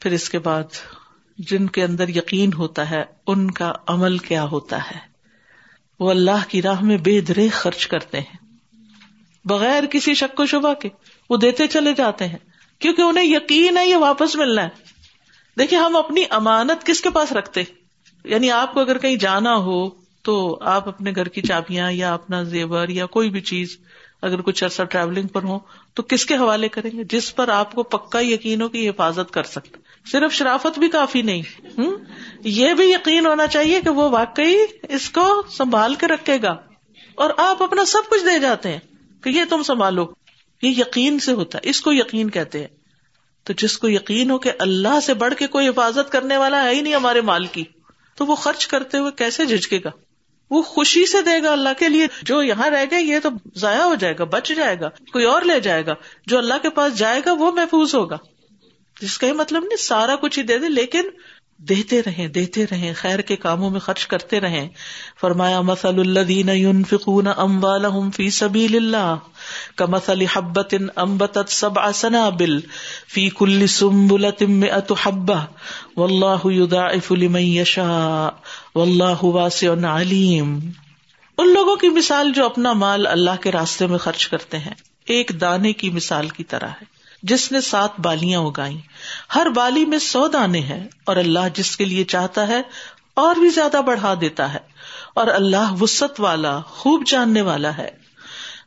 پھر اس کے بعد جن کے اندر یقین ہوتا ہے، ان کا عمل کیا ہوتا ہے؟ وہ اللہ کی راہ میں بے درے خرچ کرتے ہیں۔ بغیر کسی شک و شبہ کے وہ دیتے چلے جاتے ہیں۔ کیونکہ انہیں یقین ہے یہ واپس ملنا ہے۔ دیکھیے، ہم اپنی امانت کس کے پاس رکھتے؟ یعنی آپ کو اگر کہیں جانا ہو تو آپ اپنے گھر کی چابیاں یا اپنا زیور یا کوئی بھی چیز، اگر کچھ عرصہ ٹریولنگ پر ہو تو کس کے حوالے کریں گے؟ جس پر آپ کو پکا یقین ہو کہ حفاظت کر سکتے صرف شرافت بھی کافی نہیں۔ یہ بھی یقین ہونا چاہیے کہ وہ واقعی اس کو سنبھال کے رکھے گا۔ اور آپ اپنا سب کچھ دے جاتے ہیں کہ یہ تم سنبھالو۔ یہ یقین سے ہوتا ہے۔ اس کو یقین کہتے ہیں۔ تو جس کو یقین ہو کہ اللہ سے بڑھ کے کوئی حفاظت کرنے والا ہے ہی نہیں ہمارے مال کی، تو وہ خرچ کرتے ہوئے کیسے جھجکے گا؟ وہ خوشی سے دے گا اللہ کے لیے۔ جو یہاں رہ گئے، یہ تو ضائع ہو جائے گا، بچ جائے گا، کوئی اور لے جائے گا۔ جو اللہ کے پاس جائے گا، وہ محفوظ ہوگا۔ جس کا یہ مطلب نہیں، سارا کچھ ہی دے دے، لیکن دیتے رہے دیتے رہے خیر کے کاموں میں خرچ کرتے رہے فرمایا مسل اللہ فکون ام والم فی سبھی اللہ کا مسل حبت امبت سب آسنا بل فی کل سمبل اتحبا و اللہ لمن یشا و اللہ واسع علیم ان لوگوں کی مثال جو اپنا مال اللہ کے راستے میں خرچ کرتے ہیں، ایک دانے کی مثال کی طرح ہے۔ جس نے سات بالیاں اگائی ہر بالی میں سو دانے ہیں اور اللہ جس کے لیے چاہتا ہے اور بھی زیادہ بڑھا دیتا ہے۔ اور اللہ وسط والا، خوب جاننے والا ہے۔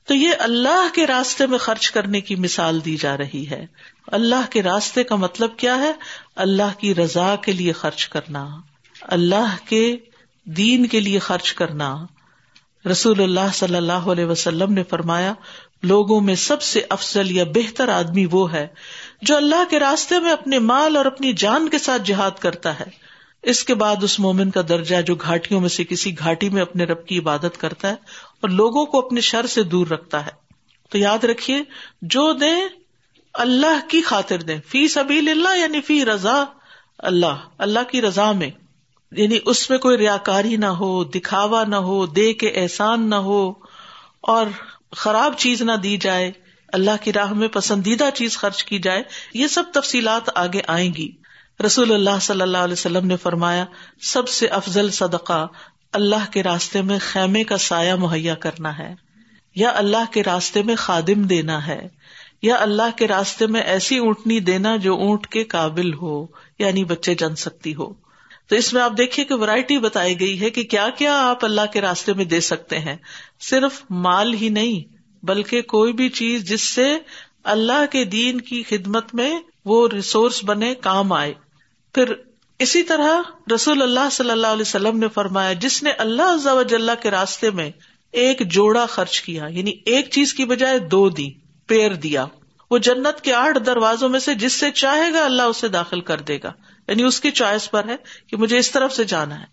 تو یہ اللہ کے راستے میں خرچ کرنے کی مثال دی جا رہی ہے۔ اللہ کے راستے کا مطلب کیا ہے؟ اللہ کی رضا کے لیے خرچ کرنا۔ اللہ کے دین کے لیے خرچ کرنا۔ رسول اللہ صلی اللہ علیہ وسلم نے فرمایا لوگوں میں سب سے افضل یا بہتر آدمی وہ ہے جو اللہ کے راستے میں اپنے مال اور اپنی جان کے ساتھ جہاد کرتا ہے۔ اس کے بعد اس مومن کا درجہ جو گھاٹیوں میں سے کسی گھاٹی میں اپنے رب کی عبادت کرتا ہے اور لوگوں کو اپنے شر سے دور رکھتا ہے۔ تو یاد رکھیے، جو دیں اللہ کی خاطر دیں۔ فی سبیل اللہ یعنی فی رضا اللہ اللہ کی رضا میں۔ یعنی اس میں کوئی ریاکاری نہ ہو، دکھاوا نہ ہو، دے کے احسان نہ ہو اور خراب چیز نہ دی جائے، اللہ کی راہ میں پسندیدہ چیز خرچ کی جائے، یہ سب تفصیلات آگے آئیں گی۔ رسول اللہ صلی اللہ علیہ وسلم نے فرمایا، سب سے افضل صدقہ اللہ کے راستے میں خیمے کا سایہ مہیا کرنا ہے، یا اللہ کے راستے میں خادم دینا ہے، یا اللہ کے راستے میں ایسی اونٹنی دینا جو اونٹ کے قابل ہو یعنی بچے جن سکتی ہو۔ تو اس میں آپ دیکھیے کہ ورائٹی بتائی گئی ہے کہ کیا کیا آپ اللہ کے راستے میں دے سکتے ہیں۔ صرف مال ہی نہیں، بلکہ کوئی بھی چیز جس سے اللہ کے دین کی خدمت میں وہ ریسورس بنے، کام آئے۔ پھر اسی طرح رسول اللہ صلی اللہ علیہ وسلم نے فرمایا، جس نے اللہ کے راستے میں ایک جوڑا خرچ کیا یعنی ایک چیز کی بجائے دو دی، پیر دیا۔ وہ جنت کے آٹھ دروازوں میں سے جس سے چاہے گا اللہ اسے داخل کر دے گا۔ یعنی اس کی چوائس پر ہے کہ مجھے اس طرف سے جانا ہے۔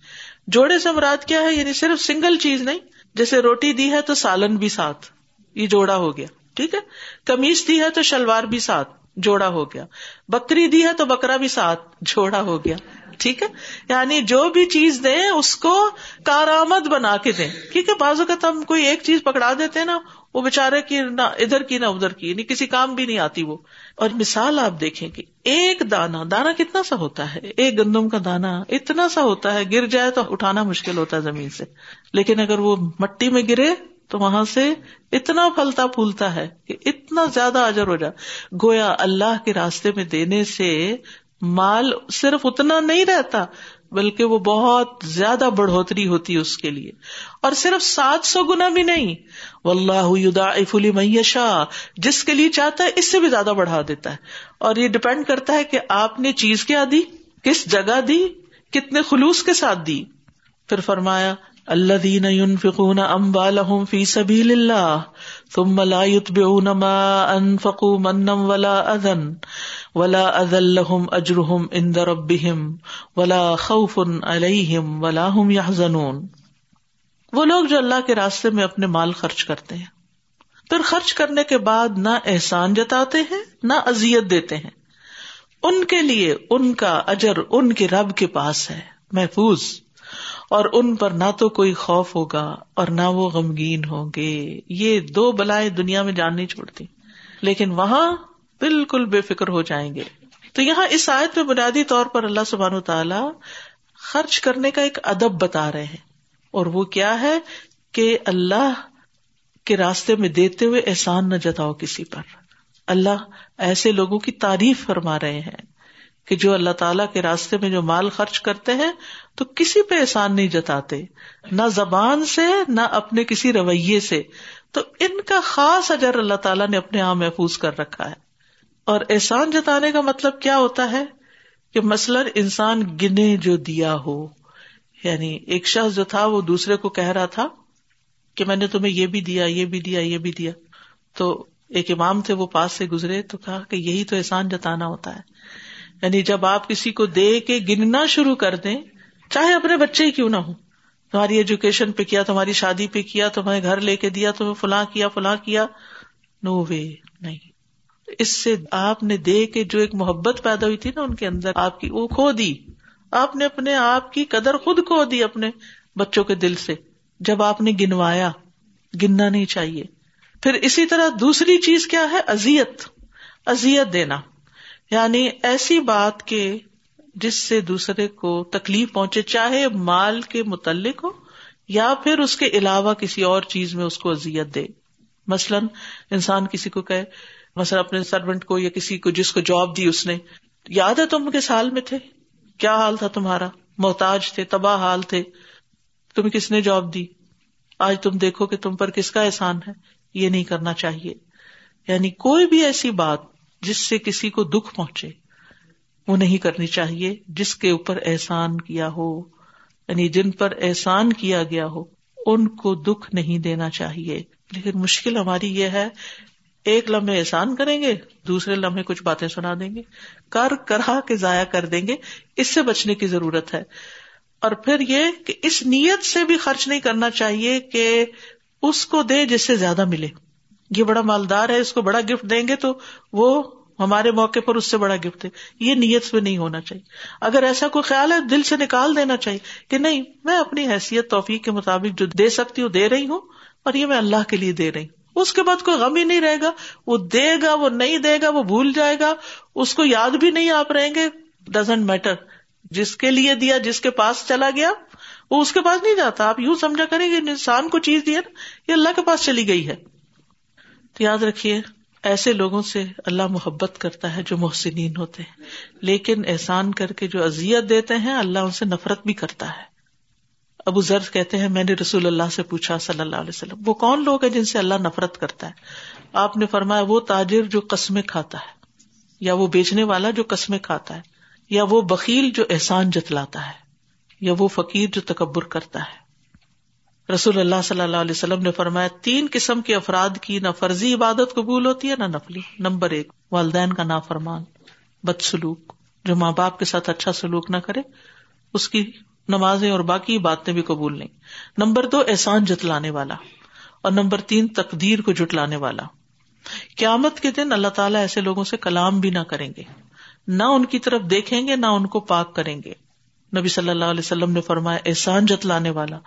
جوڑے سے مراد کیا ہے؟ یعنی صرف سنگل چیز نہیں، جیسے روٹی دی ہے تو سالن بھی ساتھ، یہ جوڑا ہو گیا، ٹھیک ہے؟ کمیز دی ہے تو شلوار بھی ساتھ، جوڑا ہو گیا۔ بکری دی ہے تو بکرا بھی ساتھ، جوڑا ہو گیا، ٹھیک ہے؟ یعنی جو بھی چیز دیں، اس کو کارآمد بنا کے دیں۔ کیونکہ بازو کا ہم کوئی ایک چیز پکڑا دیتے نا وہ بےچارے کی نہ ادھر کی نہ ادھر کی یعنی کسی کام بھی نہیں آتی وہ۔ اور مثال آپ دیکھیں کہ ایک دانا دانا کتنا سا ہوتا ہے؟ ایک گندم کا دانا اتنا سا ہوتا ہے، گر جائے تو اٹھانا مشکل ہوتا ہے زمین سے۔ لیکن اگر وہ مٹی میں گرے تو وہاں سے اتنا پھلتا پھولتا ہے کہ اتنا زیادہ اجر ہو جائے۔ گویا اللہ کے راستے میں دینے سے مال صرف اتنا نہیں رہتا بلکہ وہ بہت زیادہ بڑھوتری ہوتی ہے اس کے لیے۔ اور صرف سات سو گنا بھی نہیں و اللہ میشا جس کے لیے چاہتا ہے اس سے بھی زیادہ بڑھا دیتا ہے۔ اور یہ ڈپینڈ کرتا ہے کہ آپ نے چیز کیا دی، کس جگہ دی، کتنے خلوص کے ساتھ دی۔ پھر فرمایا اللہ دین فکون ام فی سبھی اللہ تم ملایت بے ما ان فکو منم ولا ادن ولا از الحم اجرحم اندر ابہم ولا خوف علیہم ولا ہم یا وہ لوگ جو اللہ کے راستے میں اپنے مال خرچ کرتے ہیں۔ پھر خرچ کرنے کے بعد نہ احسان جتاتے ہیں، نہ ازیت دیتے ہیں۔ ان کے لیے ان کا اجر ان کے رب کے پاس ہے، محفوظ۔ اور ان پر نہ تو کوئی خوف ہوگا اور نہ وہ غمگین ہوں گے۔ یہ دو بلائیں دنیا میں جان نہیں چھوڑتی۔ لیکن وہاں بالکل بے فکر ہو جائیں گے۔ تو یہاں اس آیت میں بنیادی طور پر اللہ سبحان تعالی خرچ کرنے کا ایک ادب بتا رہے ہیں۔ اور وہ کیا ہے کہ اللہ کے راستے میں دیتے ہوئے احسان نہ جتاؤ کسی پر۔ اللہ ایسے لوگوں کی تعریف فرما رہے ہیں کہ جو اللہ تعالیٰ کے راستے میں جو مال خرچ کرتے ہیں تو کسی پہ احسان نہیں جتاتے، نہ زبان سے، نہ اپنے کسی رویے سے۔ تو ان کا خاص اجر اللہ تعالیٰ نے اپنے یہاں محفوظ کر رکھا ہے۔ اور احسان جتانے کا مطلب کیا ہوتا ہے کہ مثلاً انسان گنے جو دیا ہو یعنی ایک شخص جو تھا وہ دوسرے کو کہہ رہا تھا کہ میں نے تمہیں یہ بھی دیا، یہ بھی دیا، یہ بھی دیا۔ تو ایک امام تھے وہ پاس سے گزرے تو کہا کہ یہی تو احسان جتانا ہوتا ہے۔ یعنی جب آپ کسی کو دے کے گننا شروع کر دیں، چاہے اپنے بچے ہی کیوں نہ ہو، تمہاری ایجوکیشن پہ کیا، تمہاری شادی پہ کیا، تمہیں گھر لے کے دیا، تمہیں فلاں کیا فلاں کیا، نو وے نہیں۔ اس سے آپ نے دے کے جو ایک محبت پیدا ہوئی تھی نا ان کے اندر، آپ کی، وہ کھو دی۔ آپ نے اپنے آپ کی قدر خود کھو دی اپنے بچوں کے دل سے۔ جب آپ نے گنوایا، گننا نہیں چاہیے۔ پھر اسی طرح دوسری چیز کیا ہے؟ ازیت ازیت دینا۔ یعنی ایسی بات کے جس سے دوسرے کو تکلیف پہنچے، چاہے مال کے متعلق ہو یا پھر اس کے علاوہ کسی اور چیز میں اس کو ازیت دے۔ مثلاً انسان کسی کو کہ مثلاً اپنے سروینٹ کو یا کسی کو جس کو جاب دی اس نے، یاد ہے تم کے سال میں تھے؟ کیا حال تھا تمہارا؟ محتاج تھے، تباہ حال تھے، تمہیں کس نے جاب دی؟ آج تم دیکھو کہ تم پر کس کا احسان ہے، یہ نہیں کرنا چاہیے۔ یعنی کوئی بھی ایسی بات جس سے کسی کو دکھ پہنچے، وہ نہیں کرنی چاہیے، جس کے اوپر احسان کیا ہو۔ یعنی جن پر احسان کیا گیا ہو، ان کو دکھ نہیں دینا چاہیے۔ لیکن مشکل ہماری یہ ہے ایک لمحے احسان کریں گے، دوسرے لمحے کچھ باتیں سنا دیں گے، کر کرا کے ضائع کر دیں گے، اس سے بچنے کی ضرورت ہے۔ اور پھر یہ کہ اس نیت سے بھی خرچ نہیں کرنا چاہیے کہ اس کو دے جس سے زیادہ ملے۔ یہ بڑا مالدار ہے، اس کو بڑا گفٹ دیں گے تو وہ ہمارے موقع پر اس سے بڑا گفٹ ہے۔ یہ نیت پہ نہیں ہونا چاہیے۔ اگر ایسا کوئی خیال ہے، دل سے نکال دینا چاہیے کہ نہیں، میں اپنی حیثیت، توفیق کے مطابق جو دے سکتی ہوں، دے رہی ہوں اور یہ میں اللہ کے لیے دے رہی ہوں۔ اس کے بعد کوئی غم ہی نہیں رہے گا، وہ دے گا، وہ نہیں دے گا، وہ بھول جائے گا، اس کو یاد بھی نہیں آپ رہیں گے ڈزنٹ میٹر جس کے لیے دیا، جس کے پاس چلا گیا، وہ اس کے پاس نہیں جاتا، آپ یوں سمجھا کریں گے انسان کو چیز دیا نا، یہ اللہ کے پاس چلی گئی ہے۔ تو یاد رکھیے، ایسے لوگوں سے اللہ محبت کرتا ہے جو محسنین ہوتے ہیں، لیکن احسان کر کے جو ازیت دیتے ہیں، اللہ ان سے نفرت بھی کرتا ہے۔ ابو ذر کہتے ہیں، میں نے رسول اللہ سے پوچھا صلی اللہ علیہ وسلم، وہ کون لوگ ہیں جن سے اللہ نفرت کرتا ہے؟ آپ نے فرمایا، وہ تاجر جو قسمیں کھاتا ہے، یا وہ بیچنے والا جو قسمیں کھاتا ہے، یا وہ بکیل جو احسان جتلاتا ہے، یا وہ فقیر جو تکبر کرتا ہے۔ رسول اللہ صلی اللہ علیہ وسلم نے فرمایا، تین قسم کے افراد کی نہ فرضی عبادت قبول ہوتی ہے، نہ نفلی نمبر ایک، والدین کا نا فرمان بد سلوک جو ماں باپ کے ساتھ اچھا سلوک نہ کرے، اس کی نمازیں اور باقی باتیں بھی قبول نہیں۔ نمبر دو، احسان جتلانے والا۔ اور نمبر تین، تقدیر کو جٹلانے والا۔ قیامت کے دن اللہ تعالیٰ ایسے لوگوں سے کلام بھی نہ کریں گے۔ نہ ان کی طرف دیکھیں گے، نہ ان کو پاک کریں گے۔ نبی صلی اللہ علیہ وسلم نے فرمایا، احسان جتلانے والا۔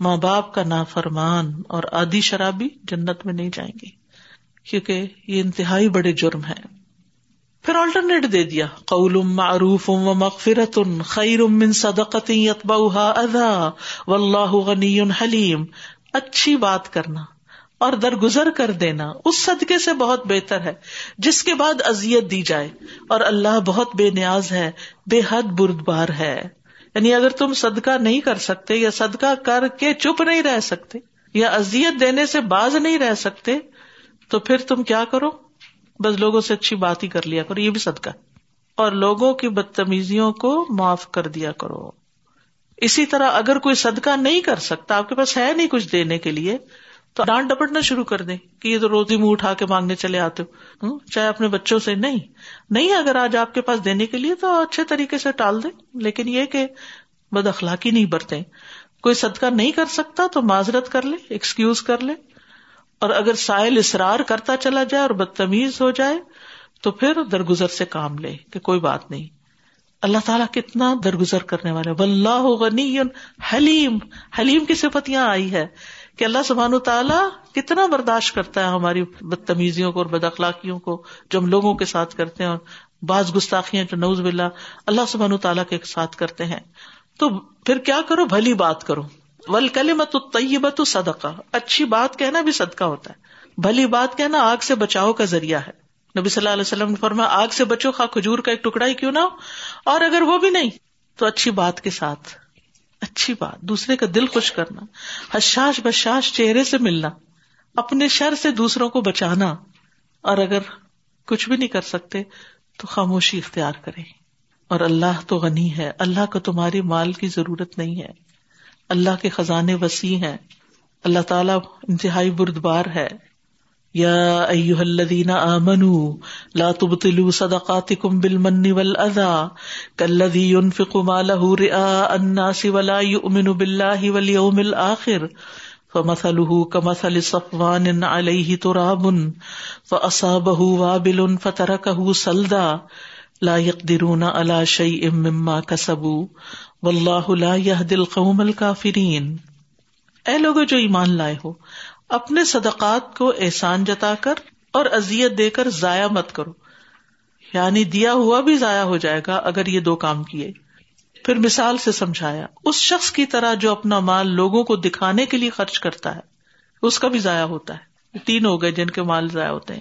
ماں باپ کا نا فرمان اور آدی شرابی جنت میں نہیں جائیں گے۔ کیونکہ یہ انتہائی بڑے جرم ہے پھر آلٹرنیٹ دے دیا۔ قول معروف و مغفرت خیر من صدقت یتبعها اذا، واللہ غنی حلیم۔ اچھی بات کرنا اور درگزر کر دینا اس صدقے سے بہت بہتر ہے، جس کے بعد ازیت دی جائے۔ اور اللہ بہت بے نیاز ہے، بے حد بردبار ہے۔ یعنی اگر تم صدقہ نہیں کر سکتے یا صدقہ کر کے چپ نہیں رہ سکتے یا ازیت دینے سے باز نہیں رہ سکتے، تو پھر تم کیا کرو؟ بس لوگوں سے اچھی بات ہی کر لیا کرو، یہ بھی صدقہ اور لوگوں کی بدتمیزیوں کو معاف کر دیا کرو۔ اسی طرح اگر کوئی صدقہ نہیں کر سکتا، آپ کے پاس ہے نہیں کچھ دینے کے لیے، تو ڈانٹ ڈپٹنا شروع کر دیں کہ یہ تو روزی منہ اٹھا کے مانگنے چلے آتے ہو۔ چاہے اپنے بچوں سے نہیں۔ نہیں اگر آج آپ کے پاس دینے کے لیے، تو اچھے طریقے سے ٹال دیں۔ لیکن یہ کہ بد اخلاقی نہیں برتے کوئی صدقہ نہیں کر سکتا تو معذرت کر لے ایکسکیوز کر لے اور اگر سائل اسرار کرتا چلا جائے اور بدتمیز ہو جائے، تو پھر درگزر سے کام لے، کہ کوئی بات نہیں۔ اللہ تعالیٰ کتنا درگزر کرنے والے اللہ غنی حلیم۔ حلیم کی صفت یہاں آئی ہے کہ اللہ سبحان تعالیٰ کتنا برداشت کرتا ہے ہماری بدتمیزیوں کو اور بد اخلاقیوں کو جو ہم لوگوں کے ساتھ کرتے ہیں اور بعض گستاخیاں جو نوز بلّہ اللہ سبحان تعالیٰ کے ساتھ کرتے ہیں۔ تو پھر کیا کرو؟ بھلی بات کرو۔ ول کلی مت طیبت صدقہ۔ اچھی بات کہنا بھی صدقہ ہوتا ہے۔ بھلی بات کہنا آگ سے بچاؤ کا ذریعہ ہے۔ نبی صلی اللہ علیہ وسلم نے فرما آگ سے بچو خواہ کھجور کا ایک ٹکڑا ہی کیوں نہ ہو؟ اور اگر وہ بھی نہیں، تو اچھی بات کے ساتھ۔ اچھی بات، دوسرے کا دل خوش کرنا، حشاش بشاش چہرے سے ملنا، اپنے شر سے دوسروں کو بچانا۔ اور اگر کچھ بھی نہیں کر سکتے، تو خاموشی اختیار کرے اور اللہ تو غنی ہے، اللہ کو تمہاری مال کی ضرورت نہیں ہے۔ اللہ کے خزانے وسیع ہیں۔ اللہ تعالیٰ انتہائی بردبار ہے۔ یا ایوہ الذین آمنوا لا تبطلوا صدقاتکم بالمن والأذى كالذي ينفق ماله رئاء الناس ولا يؤمن بالله واليوم الآخر فمثله كمثل صفوان عليه تراب فأصابه وابل فتركه سلدا لا يقدرون على شيء مما كسبوا واللہ لا يهدي القوم الكافرين اے لوگوں جو ایمان لائے ہو، اپنے صدقات کو احسان جتا کر اور ازیت دے کر ضائع مت کرو۔ یعنی دیا ہوا بھی ضائع ہو جائے گا اگر یہ دو کام کیے۔ پھر مثال سے سمجھایا، اس شخص کی طرح جو اپنا مال لوگوں کو دکھانے کے لیے خرچ کرتا ہے، اس کا بھی ضائع ہوتا ہے۔ تین ہو گئے جن کے مال ضائع ہوتے ہیں۔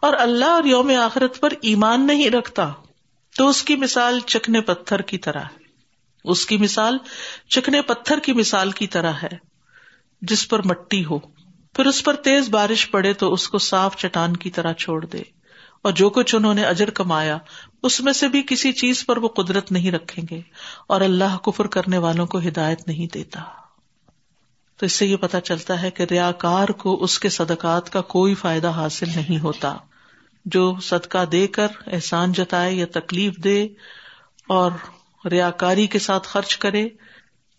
اور اللہ اور یوم آخرت پر ایمان نہیں رکھتا، تو اس کی مثال چکنے پتھر کی طرح ہے۔ اس کی مثال چکنے پتھر کی مثال کی طرح ہے، جس پر مٹی ہو۔ پھر اس پر تیز بارش پڑے تو اس کو صاف چٹان کی طرح چھوڑ دے۔ اور جو کچھ انہوں نے اجر کمایا، اس میں سے بھی کسی چیز پر وہ قدرت نہیں رکھیں گے۔ اور اللہ کفر کرنے والوں کو ہدایت نہیں دیتا۔ تو اس سے یہ پتا چلتا ہے کہ ریا کار کو اس کے صدقات کا کوئی فائدہ حاصل نہیں ہوتا۔ جو صدقہ دے کر احسان جتائے یا تکلیف دے اور ریا کاری کے ساتھ خرچ کرے۔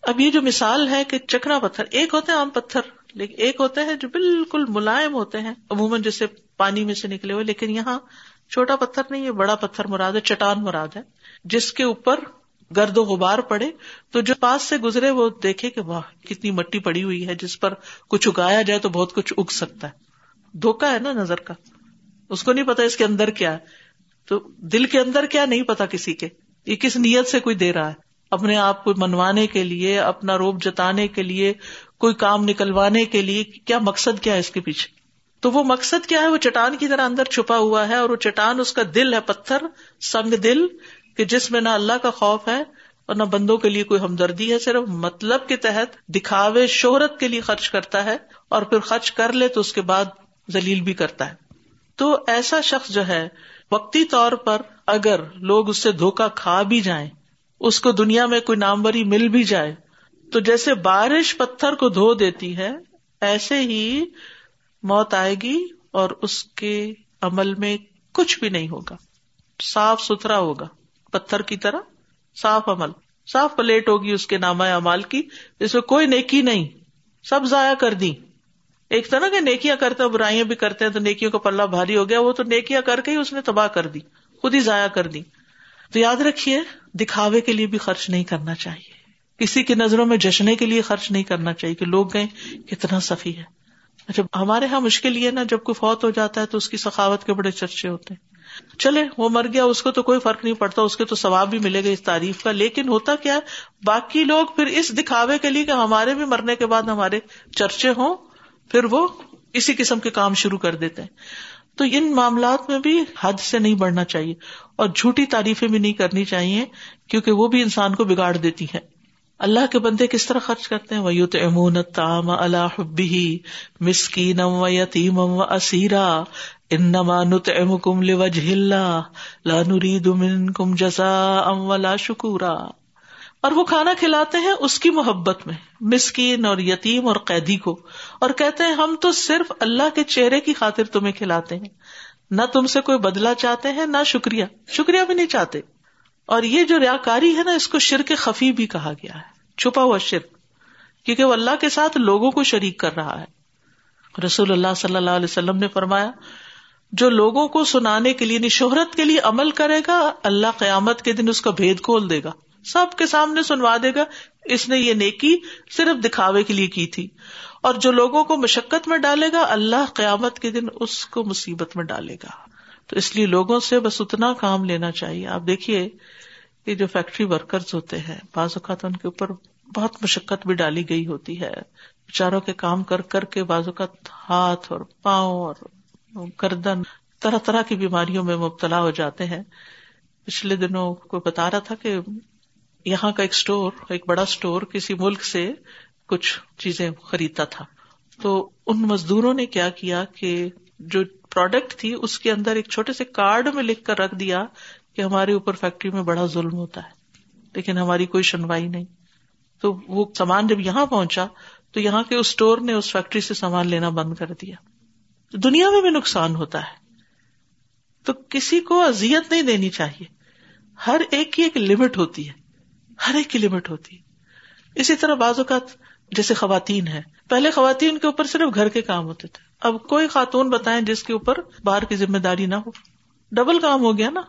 اب یہ جو مثال ہے کہ چکنا پتھر، ایک ہوتے ہیں عام پتھر، لیکن ایک ہوتے ہیں جو بالکل ملائم ہوتے ہیں، عموماً جیسے پانی میں سے نکلے ہوئے، لیکن یہاں چھوٹا پتھر نہیں ہے، بڑا پتھر مراد ہے، چٹان مراد ہے۔ جس کے اوپر گرد و غبار پڑے، تو جو پاس سے گزرے، وہ دیکھے کہ واہ، کتنی مٹی پڑی ہوئی ہے، جس پر کچھ اگایا جائے تو بہت کچھ اگ سکتا ہے۔ دھوکا ہے نا نظر کا۔ اس کو نہیں پتا اس کے اندر کیا ہے۔ تو دل کے اندر کیا، نہیں پتا کسی کے۔ یہ کس نیت سے کوئی دے رہا ہے؟ اپنے آپ کو منوانے کے لیے، اپنا روپ جتانے کے لیے، کوئی کام نکلوانے کے لیے، کیا مقصد کیا ہے اس کے پیچھے؟ تو وہ مقصد کیا ہے؟ وہ چٹان کی طرح اندر چھپا ہوا ہے اور وہ چٹان، اس کا دل ہے پتھر، سنگ دل، کہ جس میں نہ اللہ کا خوف ہے اور نہ بندوں کے لیے کوئی ہمدردی ہے، صرف مطلب کے تحت دکھاوے، شہرت کے لیے خرچ کرتا ہے اور پھر خرچ کر لے تو اس کے بعد ذلیل بھی کرتا ہے۔ تو ایسا شخص جو ہے، وقتی طور پر اگر لوگ اس سے دھوکا کھا بھی جائیں، اس کو دنیا میں کوئی ناموری مل بھی جائے، تو جیسے بارش پتھر کو دھو دیتی ہے، ایسے ہی موت آئے گی اور اس کے عمل میں کچھ بھی نہیں ہوگا۔ صاف ستھرا ہوگا۔ پتھر کی طرح صاف عمل۔ صاف پلیٹ ہوگی اس کے نامہ امال کی۔ جس میں کوئی نیکی نہیں۔ سب ضائع کر دی ایک طرح کہ نیکیاں کرتے ہیں، برائیاں بھی کرتے ہیں، تو نیکیوں کا پلہ بھاری ہو گیا، وہ تو نیکیاں کر کے ہی اس نے تباہ کر دی۔ خود ہی ضائع کر دی۔ تو یاد رکھیے، دکھاوے کے لیے بھی خرچ نہیں کرنا چاہیے۔ کسی کی نظروں میں جشنے کے لیے خرچ نہیں کرنا چاہیے کہ لوگ گئے کتنا سفی ہے۔ اچھا ہمارے یہاں مشکل یہ نا، جب کوئی فوت ہو جاتا ہے تو اس کی سخاوت کے بڑے چرچے ہوتے ہیں۔ چلے، وہ مر گیا، اس کو تو کوئی فرق نہیں پڑتا، اس کے تو ثواب بھی ملے گا اس تعریف کا۔ لیکن ہوتا کیا باقی لوگ پھر اس دکھاوے کے لیے کہ ہمارے بھی مرنے کے بعد ہمارے چرچے ہوں، پھر وہ اسی قسم کے کام شروع کر دیتے ہیں۔ تو ان معاملات میں بھی حد سے نہیں بڑھنا چاہیے اور جھوٹی تعریفیں بھی نہیں کرنی چاہیے کیونکہ وہ بھی انسان کو بگاڑ دیتی ہے اللہ کے بندے کس طرح خرچ کرتے ہیں؟ ویوت امون تام اللہ حبی مسکین و یتیم و اسیرا انما نطعمکم لوجه اللہ لا نريد منکم جزاء ولا شکورا اور وہ کھانا کھلاتے ہیں اس کی محبت میں، مسکین اور یتیم اور قیدی کو۔ اور کہتے ہیں، ہم تو صرف اللہ کے چہرے کی خاطر تمہیں کھلاتے ہیں۔ نہ تم سے کوئی بدلا چاہتے ہیں، نہ شکریہ۔ شکریہ بھی نہیں چاہتے۔ اور یہ جو ریا کاری ہے نا، اس کو شرک خفی بھی کہا گیا ہے۔ چھپا ہوا شرک۔ کیونکہ وہ اللہ کے ساتھ لوگوں کو شریک کر رہا ہے۔ رسول اللہ صلی اللہ علیہ وسلم نے فرمایا، جو لوگوں کو سنانے کے لیے یعنی شہرت کے لیے عمل کرے گا، اللہ قیامت کے دن اس کا بھید کھول دے گا۔ سب کے سامنے سنوا دے گا، اس نے یہ نیکی صرف دکھاوے کے لیے کی تھی۔ اور جو لوگوں کو مشقت میں ڈالے گا، اللہ قیامت کے دن اس کو مصیبت میں ڈالے گا۔ تو اس لیے لوگوں سے بس اتنا کام لینا چاہیے۔ آپ دیکھیے یہ جو فیکٹری ورکرز ہوتے ہیں، بعض اوقات ان کے اوپر بہت مشقت بھی ڈالی گئی ہوتی ہے۔ بچاروں کے کام کر کر کے بعض اوقات ہاتھ اور پاؤں اور گردن، طرح طرح کی بیماریوں میں مبتلا ہو جاتے ہیں۔ پچھلے دنوں کو بتا رہا تھا کہ یہاں کا ایک اسٹور ایک بڑا اسٹور کسی ملک سے کچھ چیزیں خریدتا تھا۔ تو ان مزدوروں نے کیا کیا کہ جو پروڈکٹ تھی، اس کے اندر ایک چھوٹے سے کارڈ میں لکھ کر رکھ دیا کہ ہمارے اوپر فیکٹری میں بڑا ظلم ہوتا ہے۔ لیکن ہماری کوئی سنوائی نہیں۔ تو وہ سامان جب یہاں پہنچا، تو یہاں کے اس اسٹور نے اس فیکٹری سے سامان لینا بند کر دیا۔ دنیا میں بھی نقصان ہوتا ہے۔ تو کسی کو ازیت نہیں دینی چاہیے۔ ہر ایک کی ایک لمٹ ہوتی ہے۔ ہر ایک کی لمٹ ہوتی۔ ہے اسی طرح بعض اوقات جیسے خواتین ہے پہلے خواتین کے اوپر صرف گھر کے کام ہوتے تھے۔ اب کوئی خاتون بتائیں جس کے اوپر باہر کی ذمہ داری نہ ہو۔ ڈبل کام ہو گیا نا۔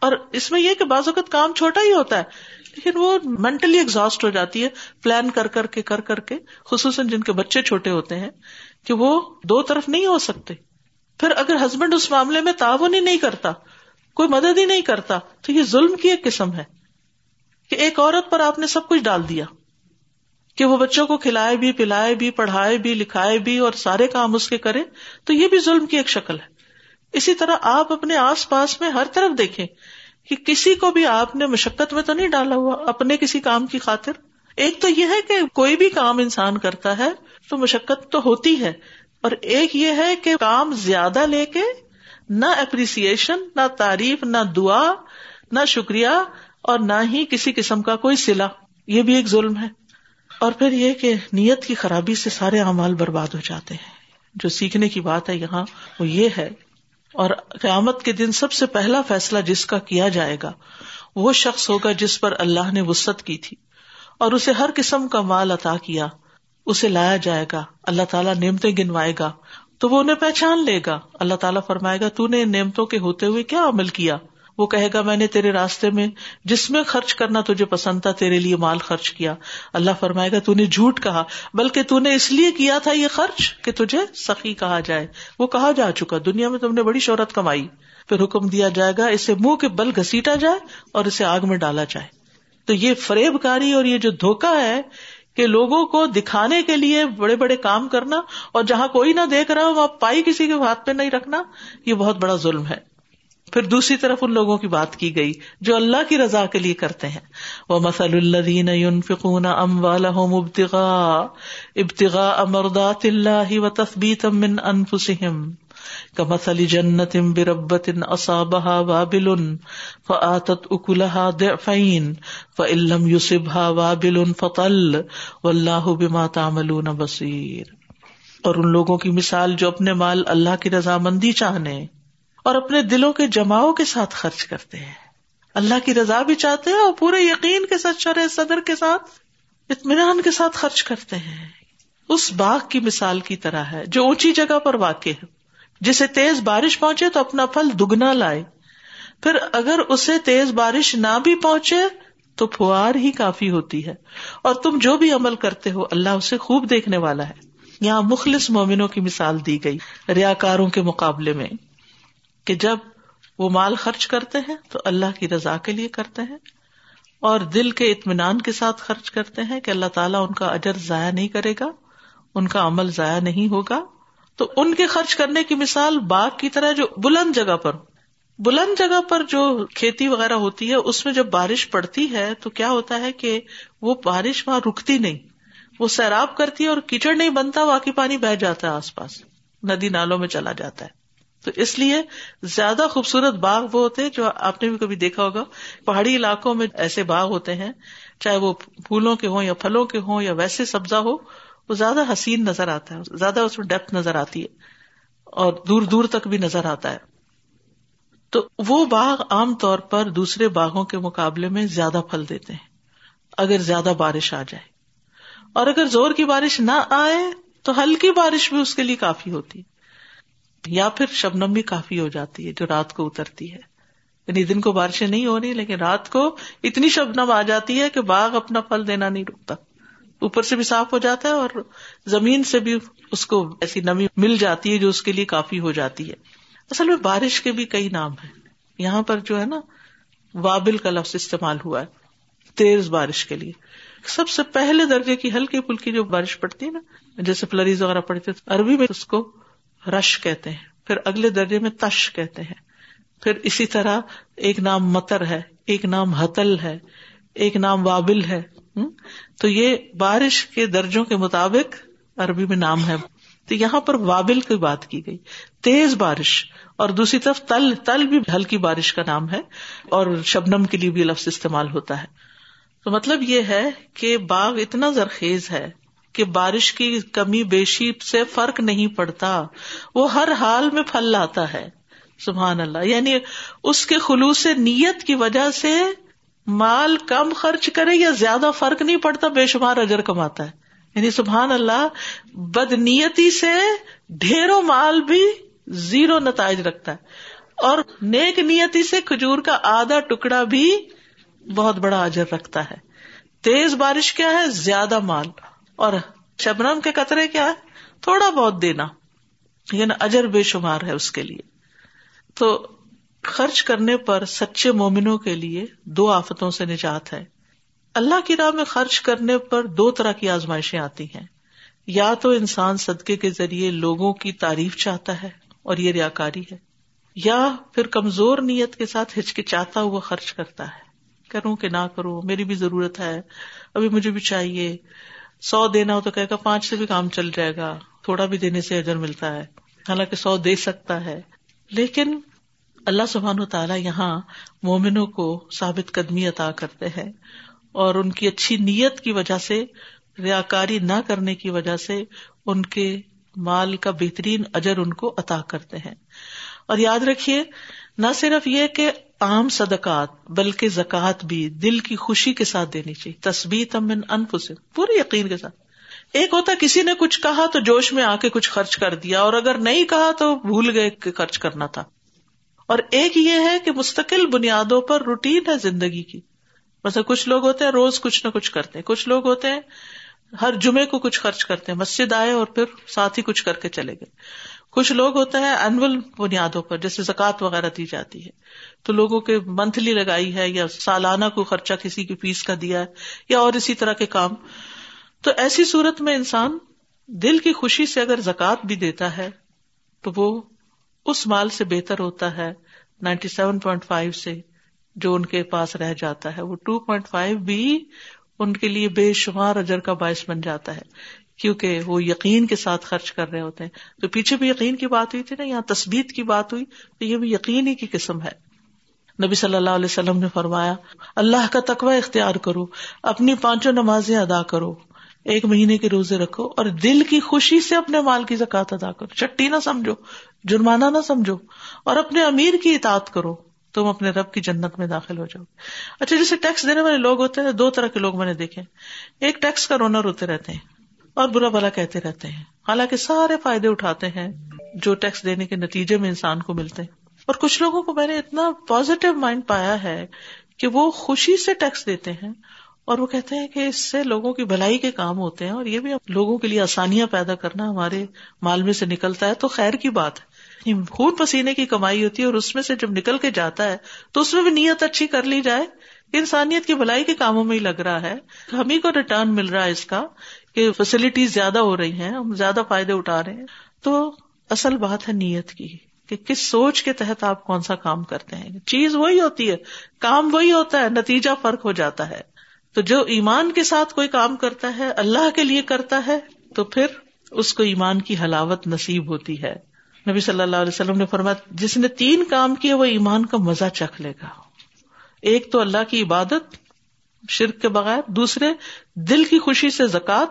اور اس میں یہ کہ بعض اوقات کام چھوٹا ہی ہوتا ہے، لیکن وہ مینٹلی ایگزاسٹ ہو جاتی ہے۔ پلان کر کر کے، کر کر کے، خصوصاً جن کے بچے چھوٹے ہوتے ہیں، کہ وہ دو طرف نہیں ہو سکتے۔ پھر اگر ہسبینڈ اس معاملے میں تعاون ہی نہیں کرتا، کوئی مدد ہی نہیں کرتا، تو یہ ظلم کی ایک قسم ہے۔ کہ ایک عورت پر آپ نے سب کچھ ڈال دیا کہ وہ بچوں کو کھلائے بھی، پلائے بھی، پڑھائے بھی، لکھائے بھی اور سارے کام اس کے کرے تو یہ بھی ظلم کی ایک شکل ہے۔ اسی طرح آپ اپنے آس پاس میں ہر طرف دیکھیں کہ کسی کو بھی آپ نے مشقت میں تو نہیں ڈالا ہوا اپنے کسی کام کی خاطر۔ ایک تو یہ ہے کہ کوئی بھی کام انسان کرتا ہے تو مشقت تو ہوتی ہے، اور ایک یہ ہے کہ کام زیادہ لے کے نہ اپریسیشن، نہ تعریف، نہ دعا، نہ شکریہ اور نہ ہی کسی قسم کا کوئی سلا۔ یہ بھی ایک ظلم ہے۔ اور پھر یہ کہ نیت کی خرابی سے سارے اعمال برباد ہو جاتے ہیں۔ جو سیکھنے کی بات ہے یہاں وہ یہ ہے۔ اور قیامت کے دن سب سے پہلا فیصلہ جس کا کیا جائے گا، وہ شخص ہوگا جس پر اللہ نے وسط کی تھی۔ اور اسے ہر قسم کا مال عطا کیا۔ اسے لایا جائے گا۔ اللہ تعالیٰ نعمتیں گنوائے گا۔ تو وہ انہیں پہچان لے گا۔ اللہ تعالیٰ فرمائے گا، تو نے ان نعمتوں کے ہوتے ہوئے کیا عمل کیا؟ وہ کہے گا، میں نے تیرے راستے میں جس میں خرچ کرنا تجھے پسند تھا تیرے لیے مال خرچ کیا۔ اللہ فرمائے گا تو نے جھوٹ کہا، بلکہ تو نے اس لیے کیا تھا یہ خرچ کہ تجھے سخی کہا جائے۔ وہ کہا جا چکا، دنیا میں تم نے بڑی شہرت کمائی۔ پھر حکم دیا جائے گا، اسے منہ کے بل گسیٹا جائے اور اسے آگ میں ڈالا جائے۔ تو یہ فریب کاری اور یہ جو دھوکا ہے کہ لوگوں کو دکھانے کے لیے بڑے بڑے کام کرنا اور جہاں کوئی نہ دیکھ رہا ہو، وہاں پائی کسی کے ہاتھ پہ نہیں رکھنا، یہ بہت بڑا ظلم ہے۔ پھر دوسری طرف ان لوگوں کی بات کی گئی جو اللہ کی رضا کے لیے کرتے ہیں۔ وہ مسل الدین فکون ام والا ابتغا ابتغا امردات اللہ و تصبیت امن انفسم کا جنت بربت اصابہ وابل فآتت اکلہا ضعفین فإلم یصبها وابل فطل واللہ بما تعملون بصیر اور ان لوگوں کی مثال جو اپنے مال اللہ کی رضامندی چاہنے اور اپنے دلوں کے جماؤ کے ساتھ خرچ کرتے ہیں۔ اللہ کی رضا بھی چاہتے ہیں اور پورے یقین کے ساتھ شرح صدر کے ساتھ، اطمینان کے ساتھ خرچ کرتے ہیں۔ اس باغ کی مثال کی طرح ہے، جو اونچی جگہ پر واقع ہے۔ جسے تیز بارش پہنچے تو اپنا پھل دگنا لائے۔ پھر اگر اسے تیز بارش نہ بھی پہنچے تو فوار ہی کافی ہوتی ہے۔ اور تم جو بھی عمل کرتے ہو، اللہ اسے خوب دیکھنے والا ہے۔ یہاں مخلص مومنوں کی مثال دی گئی۔ ریا کاروں کے مقابلے میں۔ کہ جب وہ مال خرچ کرتے ہیں تو اللہ کی رضا کے لیے کرتے ہیں اور دل کے اطمینان کے ساتھ خرچ کرتے ہیں کہ اللہ تعالیٰ ان کا اجر ضائع نہیں کرے گا، ان کا عمل ضائع نہیں ہوگا۔ تو ان کے خرچ کرنے کی مثال باغ کی طرح جو بلند جگہ پر، بلند جگہ پر جو کھیتی وغیرہ ہوتی ہے، اس میں جب بارش پڑتی ہے تو کیا ہوتا ہے کہ وہ بارش وہاں رکتی نہیں، وہ سیراب کرتی ہے اور کیچڑ نہیں بنتا، واقعی پانی بہ جاتا ہے آس پاس، ندی نالوں میں چلا جاتا ہے۔ تو اس لیے زیادہ خوبصورت باغ وہ ہوتے ہیں جو آپ نے بھی کبھی دیکھا ہوگا۔ پہاڑی علاقوں میں ایسے باغ ہوتے ہیں، چاہے وہ پھولوں کے ہوں یا پھلوں کے ہوں یا ویسے سبزہ ہو، وہ زیادہ حسین نظر آتا ہے، زیادہ اس میں ڈیپتھ نظر آتی ہے اور دور دور تک بھی نظر آتا ہے۔ تو وہ باغ عام طور پر دوسرے باغوں کے مقابلے میں زیادہ پھل دیتے ہیں، اگر زیادہ بارش آ جائے۔ اور اگر زور کی بارش نہ آئے تو ہلکی بارش بھی اس کے لیے کافی ہوتی۔ ہے یا پھر شبنم بھی کافی ہو جاتی ہے جو رات کو اترتی ہے۔ یعنی دن کو بارشیں نہیں ہو رہی، لیکن رات کو اتنی شبنم آ جاتی ہے کہ باغ اپنا پھل دینا نہیں رکتا اوپر سے بھی صاف ہو جاتا ہے اور زمین سے بھی اس کو ایسی نمی مل جاتی ہے جو اس کے لیے کافی ہو جاتی ہے۔ اصل میں بارش کے بھی کئی نام ہیں۔ یہاں پر جو ہے نا، وابل کا لفظ استعمال ہوا ہے، تیز بارش کے لیے۔ سب سے پہلے درجے کی ہلکی پھلکی جو بارش پڑتی ہے نا، جیسے فلریز وغیرہ پڑتی عربی میں اس کو رش کہتے ہیں، پھر اگلے درجے میں تش کہتے ہیں۔ پھر اسی طرح ایک نام متر ہے، ایک نام حتل ہے، ایک نام وابل ہے۔ تو یہ بارش کے درجوں کے مطابق عربی میں نام ہے۔ تو یہاں پر وابل کی بات کی گئی۔ تیز بارش، اور دوسری طرف تل تل بھی ہلکی بارش کا نام ہے، اور شبنم کے لیے بھی لفظ استعمال ہوتا ہے۔ تو مطلب یہ ہے کہ باغ اتنا زرخیز ہے کہ بارش کی کمی بیشی سے فرق نہیں پڑتا۔ وہ ہر حال میں پھل لاتا ہے۔ سبحان اللہ۔ یعنی اس کے خلوص نیت کی وجہ سے مال کم خرچ کرے یا زیادہ فرق نہیں پڑتا، بے شمار اجر کماتا ہے۔ یعنی سبحان اللہ، بد نیتی سے ڈھیروں مال بھی زیرو نتائج رکھتا ہے۔ اور نیک نیتی سے کھجور کا آدھا ٹکڑا بھی بہت بڑا اجر رکھتا ہے۔ تیز بارش کیا ہے؟ زیادہ مال۔ اور شبنم کے قطرے کیا ہے؟ تھوڑا بہت دینا یعنی اجر بے شمار ہے اس کے لیے۔ تو خرچ کرنے پر سچے مومنوں کے لیے دو آفتوں سے نجات ہے۔ اللہ کی راہ میں خرچ کرنے پر دو طرح کی آزمائشیں آتی ہیں۔ یا تو انسان صدقے کے ذریعے لوگوں کی تعریف چاہتا ہے اور یہ ریاکاری ہے، یا پھر کمزور نیت کے ساتھ ہچکچاتا ہوا خرچ کرتا ہے۔ کروں کہ نہ کروں، میری بھی ضرورت ہے، ابھی مجھے بھی چاہیے۔ سو دینا ہو تو کہے گا پانچ سے بھی کام چل جائے گا، تھوڑا بھی دینے سے اجر ملتا ہے۔ حالانکہ سو دے سکتا ہے۔ لیکن اللہ سبحان و تعالیٰ یہاں مومنوں کو ثابت قدمی عطا کرتے ہیں اور ان کی اچھی نیت کی وجہ سے ریا کاری نہ کرنے کی وجہ سے ان کے مال کا بہترین اجر ان کو عطا کرتے ہیں۔ اور یاد رکھیے، نہ صرف یہ کہ عام صدقات بلکہ زکوٰۃ بھی دل کی خوشی کے ساتھ دینی چاہیے۔ تصبیت امن انف پورے یقین کے ساتھ۔ ایک ہوتا کسی نے کچھ کہا تو جوش میں آ کے کچھ خرچ کر دیا، اور اگر نہیں کہا تو بھول گئے کہ خرچ کرنا تھا۔ اور ایک یہ ہے کہ مستقل بنیادوں پر روٹین ہے زندگی کی۔ مثلا کچھ لوگ ہوتے ہیں روز کچھ نہ کچھ کرتے ہیں، کچھ لوگ ہوتے ہیں ہر جمعے کو کچھ خرچ کرتے ہیں، مسجد آئے اور پھر ساتھ ہی کچھ کر کے چلے گئے۔ کچھ لوگ ہوتے ہیں اینول بنیادوں پر، جیسے زکوات وغیرہ دی جاتی ہے۔ تو لوگوں کے منتھلی لگائی ہے یا سالانہ کو خرچہ کسی کی فیس کا دیا ہے یا اور اسی طرح کے کام۔ تو ایسی صورت میں انسان دل کی خوشی سے اگر زکات بھی دیتا ہے، تو وہ اس مال سے بہتر ہوتا ہے، نائنٹی سیون پوائنٹ فائیو سے جو ان کے پاس رہ جاتا ہے۔ وہ ٹو پوائنٹ فائیو بھی ان کے لیے بے شمار اجر کا باعث بن جاتا ہے۔ کیونکہ وہ یقین کے ساتھ خرچ کر رہے ہوتے ہیں۔ تو پیچھے بھی یقین کی بات ہوئی تھی نا، یہاں تصویر کی بات ہوئی، تو یہ بھی یقین ہی کی قسم ہے۔ نبی صلی اللہ علیہ وسلم نے فرمایا، اللہ کا تقوی اختیار کرو، اپنی پانچوں نمازیں ادا کرو، ایک مہینے کے روزے رکھو اور دل کی خوشی سے اپنے مال کی زکات ادا کرو۔ چٹی نہ سمجھو، جرمانہ نہ سمجھو اور اپنے امیر کی اطاعت کرو، تم اپنے رب کی جنت میں داخل ہو جاؤ۔ اچھا جیسے ٹیکس دینے والے لوگ ہوتے ہیں، دو طرح کے لوگ میں نے دیکھے۔ ایک ٹیکس کا رونر ہوتے رہتے ہیں۔ اور برا بلا کہتے رہتے ہیں۔ حالانکہ سارے فائدے اٹھاتے ہیں جو ٹیکس دینے کے نتیجے میں انسان کو ملتے ہیں۔ اور کچھ لوگوں کو میں نے اتنا پازیٹو مائنڈ پایا ہے کہ وہ خوشی سے ٹیکس دیتے ہیں اور وہ کہتے ہیں کہ اس سے لوگوں کی بھلائی کے کام ہوتے ہیں اور یہ بھی لوگوں کے لیے آسانیاں پیدا کرنا ہمارے مال میں سے نکلتا ہے تو خیر کی بات ہے۔ خون پسینے کی کمائی ہوتی ہے اور اس میں سے جب نکل کے جاتا ہے تو اس میں بھی نیت اچھی کر لی جائے۔ انسانیت کی بھلائی کے کاموں میں ہی لگ رہا ہے۔ ہم ہی کو ریٹرن مل رہا ہے اس کا۔ کہ فیسلٹیز زیادہ ہو رہی ہیں، ہم زیادہ فائدے اٹھا رہے ہیں۔ تو اصل بات ہے نیت کی کہ کس سوچ کے تحت آپ کون سا کام کرتے ہیں۔ چیز وہی ہوتی ہے، کام وہی ہوتا ہے، نتیجہ فرق ہو جاتا ہے۔ تو جو ایمان کے ساتھ کوئی کام کرتا ہے، اللہ کے لیے کرتا ہے، تو پھر اس کو ایمان کی حلاوت نصیب ہوتی ہے۔ نبی صلی اللہ علیہ وسلم نے فرمایا، جس نے تین کام کیے، وہ ایمان کا مزہ چکھ لے گا۔ ایک تو اللہ کی عبادت شرک کے بغیر، دوسرے دل کی خوشی سے زکات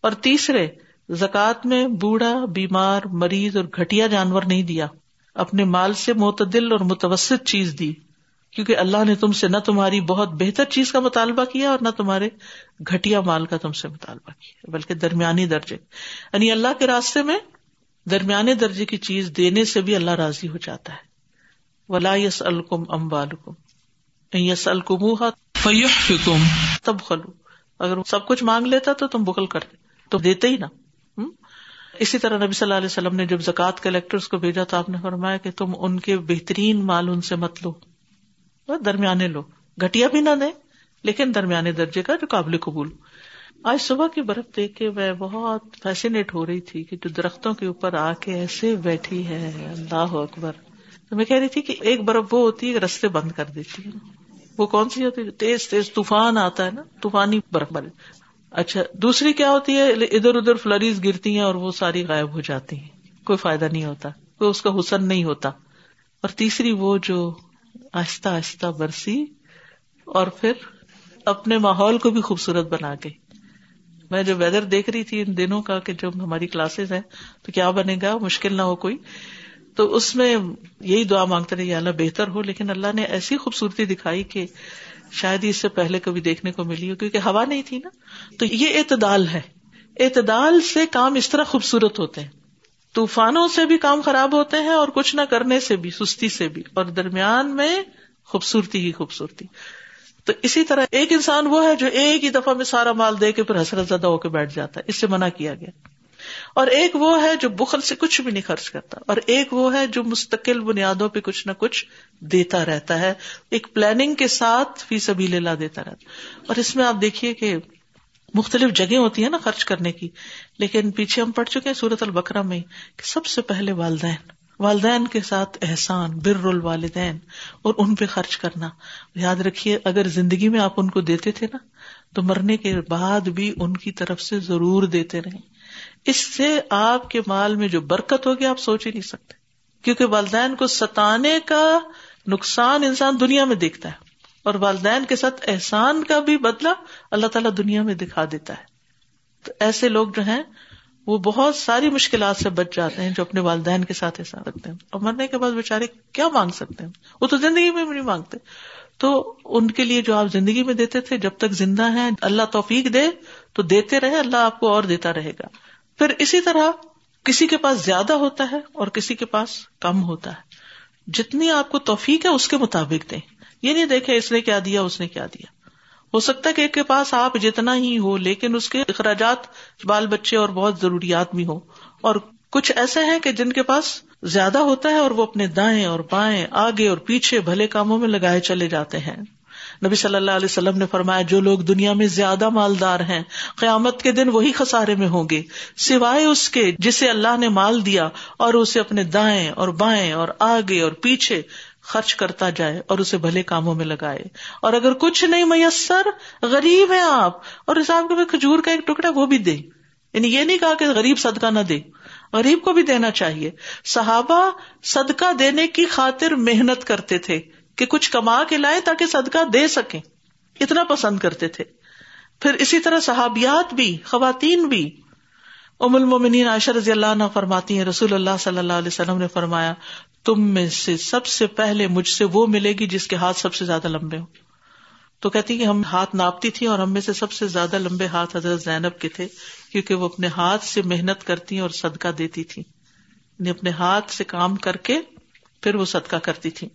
اور تیسرے زکات میں بوڑھا، بیمار، مریض اور گٹیا جانور نہیں دیا۔ اپنے مال سے معتدل اور متوسط چیز دی۔ کیونکہ اللہ نے تم سے نہ تمہاری بہت بہتر چیز کا مطالبہ کیا اور نہ تمہارے گٹیا مال کا تم سے مطالبہ کیا، بلکہ درمیانی درجے۔ یعنی اللہ کے راستے میں درمیانے درجے کی چیز دینے سے بھی اللہ راضی ہو جاتا ہے۔ ولا یس الکم ام بالکم یس الکم تب خلو۔ اگر سب کچھ مانگ لیتا تو تم بکل کرتے۔ تو دیتے ہی نا اسی طرح نبی صلی اللہ علیہ وسلم نے جب زکوٰۃ کلیکٹر کو بھیجا تو آپ نے فرمایا کہ تم ان کے بہترین مال ان سے مت لو۔ درمیانے لو۔ گٹیا بھی نہ دیں لیکن درمیانے درجے کا جو قابل قبول۔ آج صبح کی برف دیکھ کے میں بہت فیسینیٹ ہو رہی تھی کہ جو درختوں کے اوپر آ کے ایسے بیٹھی ہے۔ اللہ اکبر۔ تو میں کہہ رہی تھی کہ ایک برف وہ ہوتی ہے رستے بند کر دیتی ہے۔ وہ کون سی ہوتی ہے؟ تیز تیز طوفان آتا ہے نا، طوفانی برف باری اچھا دوسری کیا ہوتی ہے؟ ادھر ادھر فلریز گرتی ہیں اور وہ ساری غائب ہو جاتی ہیں۔ کوئی فائدہ نہیں ہوتا، کوئی اس کا حسن نہیں ہوتا۔ اور تیسری وہ جو آہستہ آہستہ برسی اور پھر اپنے ماحول کو بھی خوبصورت بنا گئی میں جو ویدر دیکھ رہی تھی ان دنوں کا کہ جب ہماری کلاسز ہیں تو کیا بنے گا؟ مشکل نہ ہو کوئی۔ تو اس میں یہی دعا مانگتے رہے اللہ بہتر ہو، لیکن اللہ نے ایسی خوبصورتی دکھائی کہ شاید اس سے پہلے کبھی دیکھنے کو ملی ہو، کیونکہ ہوا نہیں تھی نا۔ تو یہ اعتدال ہے۔ اعتدال سے کام اس طرح خوبصورت ہوتے ہیں۔ طوفانوں سے بھی کام خراب ہوتے ہیں اور کچھ نہ کرنے سے بھی، سستی سے بھی، اور درمیان میں خوبصورتی ہی خوبصورتی۔ تو اسی طرح ایک انسان وہ ہے جو ایک ہی دفعہ میں سارا مال دے کے پھر حسرت زدہ ہو کے بیٹھ جاتا ہے۔ اس سے منع کیا گیا۔ اور ایک وہ ہے جو بخل سے کچھ بھی نہیں خرچ کرتا، اور ایک وہ ہے جو مستقل بنیادوں پہ کچھ نہ کچھ دیتا رہتا ہے، ایک پلاننگ کے ساتھ فی سبھی لیلا دیتا رہتا اور اس میں آپ دیکھیے کہ مختلف جگہ ہوتی ہیں نا خرچ کرنے کی، لیکن پیچھے ہم پڑھ چکے ہیں سورت البکرا میں کہ سب سے پہلے والدین والدین کے ساتھ احسان، بر الوالدین، اور ان پہ خرچ کرنا۔ یاد رکھیے، اگر زندگی میں آپ ان کو دیتے تھے نا، تو مرنے کے بعد بھی ان کی طرف سے ضرور دیتے رہے۔ اس سے آپ کے مال میں جو برکت ہوگی آپ سوچ ہی نہیں سکتے۔ کیونکہ والدین کو ستانے کا نقصان انسان دنیا میں دیکھتا ہے۔ اور والدین کے ساتھ احسان کا بھی بدلا اللہ تعالیٰ دنیا میں دکھا دیتا ہے۔ تو ایسے لوگ جو ہیں، وہ بہت ساری مشکلات سے بچ جاتے ہیں جو اپنے والدین کے ساتھ احسان رکھتے ہیں۔ اور مرنے کے بعد بےچارے کیا مانگ سکتے ہیں؟ وہ تو زندگی میں بھی نہیں مانگتے۔ تو ان کے لیے جو آپ زندگی میں دیتے تھے، جب تک زندہ ہیں، اللہ توفیق دے تو دیتے رہے، اللہ آپ کو اور دیتا رہے گا۔ پھر اسی طرح کسی کے پاس زیادہ ہوتا ہے اور کسی کے پاس کم ہوتا ہے۔ جتنی آپ کو توفیق ہے اس کے مطابق دیں۔ یہ نہیں دیکھے اس نے کیا دیا، اس نے کیا دیا۔ ہو سکتا ہے کہ ایک کے پاس آپ جتنا ہی ہو، لیکن اس کے اخراجات بال بچے اور بہت ضروریات بھی ہو اور کچھ ایسے ہیں کہ جن کے پاس زیادہ ہوتا ہے اور وہ اپنے دائیں اور بائیں، آگے اور پیچھے بھلے کاموں میں لگائے چلے جاتے ہیں۔ نبی صلی اللہ علیہ وسلم نے فرمایا، جو لوگ دنیا میں زیادہ مالدار ہیں، قیامت کے دن وہی خسارے میں ہوں گے۔ سوائے اس کے جسے اللہ نے مال دیا اور اسے اپنے دائیں اور بائیں اور آگے اور پیچھے خرچ کرتا جائے اور اسے بھلے کاموں میں لگائے۔ اور اگر کچھ نہیں میسر، غریب ہے آپ۔ اور حساب کے کھجور کا ایک ٹکڑا، وہ بھی دے۔ یعنی یہ نہیں کہا کہ غریب صدقہ نہ دے۔ غریب کو بھی دینا چاہیے۔ صحابہ صدقہ دینے کی خاطر محنت کرتے تھے۔ کہ کچھ کما کے لائے تاکہ صدقہ دے سکیں۔ اتنا پسند کرتے تھے۔ پھر اسی طرح صحابیات بھی، خواتین بھی۔ ام المومنین عائشہ رضی اللہ عنہ فرماتی ہیں، رسول اللہ صلی اللہ علیہ وسلم نے فرمایا، تم میں سے سب سے پہلے مجھ سے وہ ملے گی جس کے ہاتھ سب سے زیادہ لمبے ہوں۔ تو کہتی کہ ہم ہاتھ ناپتی تھی اور ہم میں سے سب سے زیادہ لمبے ہاتھ حضرت زینب کے تھے، کیونکہ وہ اپنے ہاتھ سے محنت کرتی اور صدقہ دیتی تھی یعنی اپنے ہاتھ سے کام کر کے پھر وہ صدقہ کرتی تھی